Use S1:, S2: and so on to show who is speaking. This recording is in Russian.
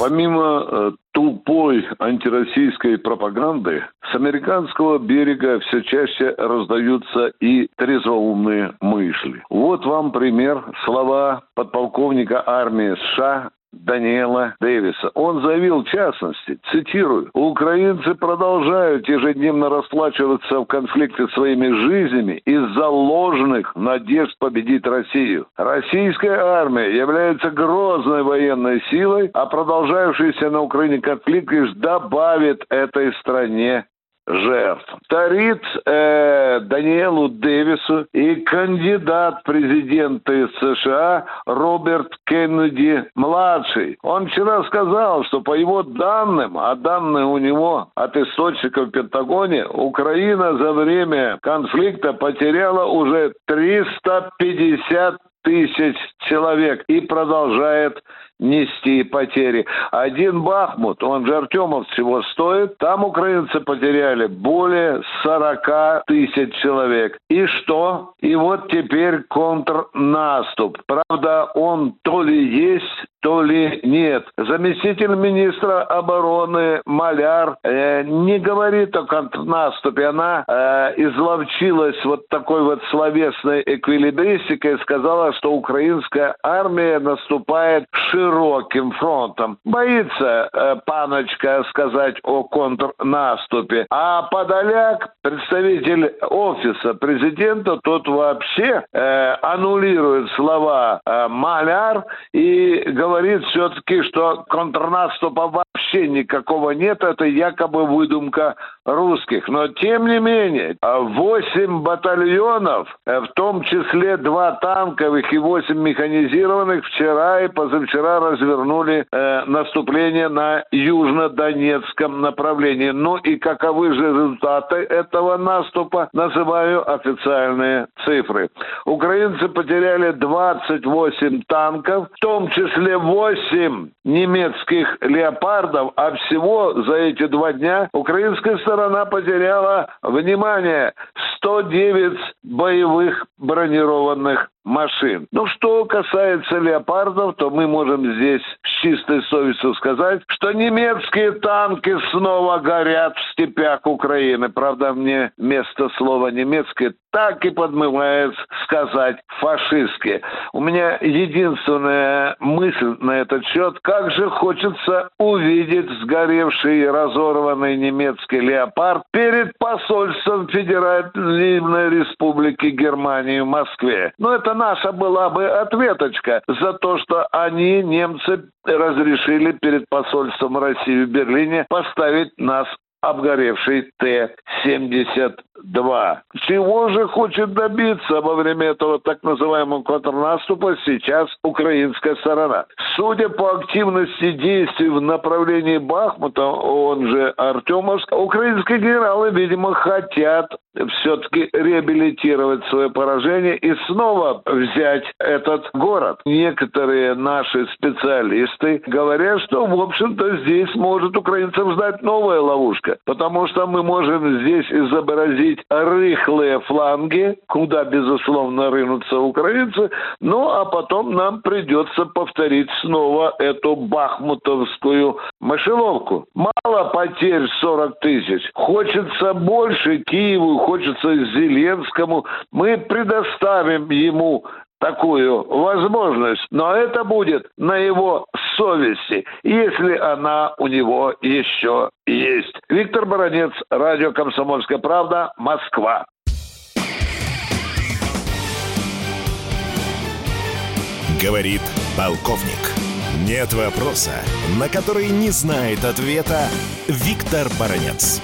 S1: Помимо э, тупой антироссийской пропаганды, с американского берега все чаще раздаются и трезвоумные мысли. Вот вам пример слова подполковника армии США Даниэла Дэвиса. Он заявил, в частности, цитирую, «Украинцы продолжают ежедневно расплачиваться в конфликте своими жизнями из-за ложных надежд победить Россию. Российская армия является грозной военной силой, а продолжающийся на Украине конфликт лишь добавит этой стране жертв. Тарит э, Даниэлу Дэвису и кандидат в президенты США Роберт Кеннеди-младший. Он вчера сказал, что по его данным, а данные у него от источников в Пентагоне, Украина за время конфликта потеряла уже 350 тысяч человек и продолжает нести потери. Один Бахмут, он же Артемов всего стоит, там украинцы потеряли более 40 тысяч человек. И что? И вот теперь контрнаступ. Правда, он то ли есть, то ли нет. Заместитель министра обороны Маляр э, не говорит о контрнаступе. Она э, изловчилась вот такой вот словесной эквилибристикой и сказала, что украинская армия наступает широким фронтом. Боится э, паночка сказать о контрнаступе. А Подоляк, представитель офиса президента, тот вообще э, аннулирует слова э, Маляр и говорит, все-таки, что контрнаступа вообще никакого нет, это якобы выдумка русских. Но тем не менее, 8 батальонов, э, в том числе два танковых и 8 механизированных, вчера и позавчера развернули э, наступление на южно-донецком направлении. Ну и каковы же результаты этого наступа, называю официальные цифры. Украинцы потеряли 28 танков, в том числе 8 немецких леопардов, а всего за эти два дня украинская сторона потеряла, внимание, 109 боевых бронированных машин. Ну, что касается леопардов, то мы можем здесь с чистой совестью сказать, что немецкие танки снова горят в степях Украины. Правда, мне вместо слова немецкие так и подмывает сказать фашистские. У меня единственная мысль на этот счет, как же хочется увидеть сгоревший и разорванный немецкий леопард перед посольством Федеративной Республики Германии в Москве. Но это наша была бы ответочка за то, что они, немцы, разрешили перед посольством России в Берлине поставить нас обгоревший Т-72. Чего же хочет добиться во время этого так называемого контрнаступа сейчас украинская сторона? Судя по активности действий в направлении Бахмута, он же Артемовск, украинские генералы, видимо, хотят все-таки реабилитировать свое поражение и снова взять этот город. Некоторые наши специалисты говорят, что, в общем-то, здесь может украинцам ждать новая ловушка, потому что мы можем здесь изобразить рыхлые фланги, куда, безусловно, рынутся украинцы, ну, а потом нам придется повторить снова эту бахмутовскую мышеловку. Мало потерь 40 тысяч. Хочется больше Киеву, хочется Зеленскому. Мы предоставим ему такую возможность, но это будет на его совести, если она у него еще есть. Виктор Баранец, радио «Комсомольская правда», Москва.
S2: Говорит полковник. Нет вопроса, на который не знает ответа Виктор Баранец.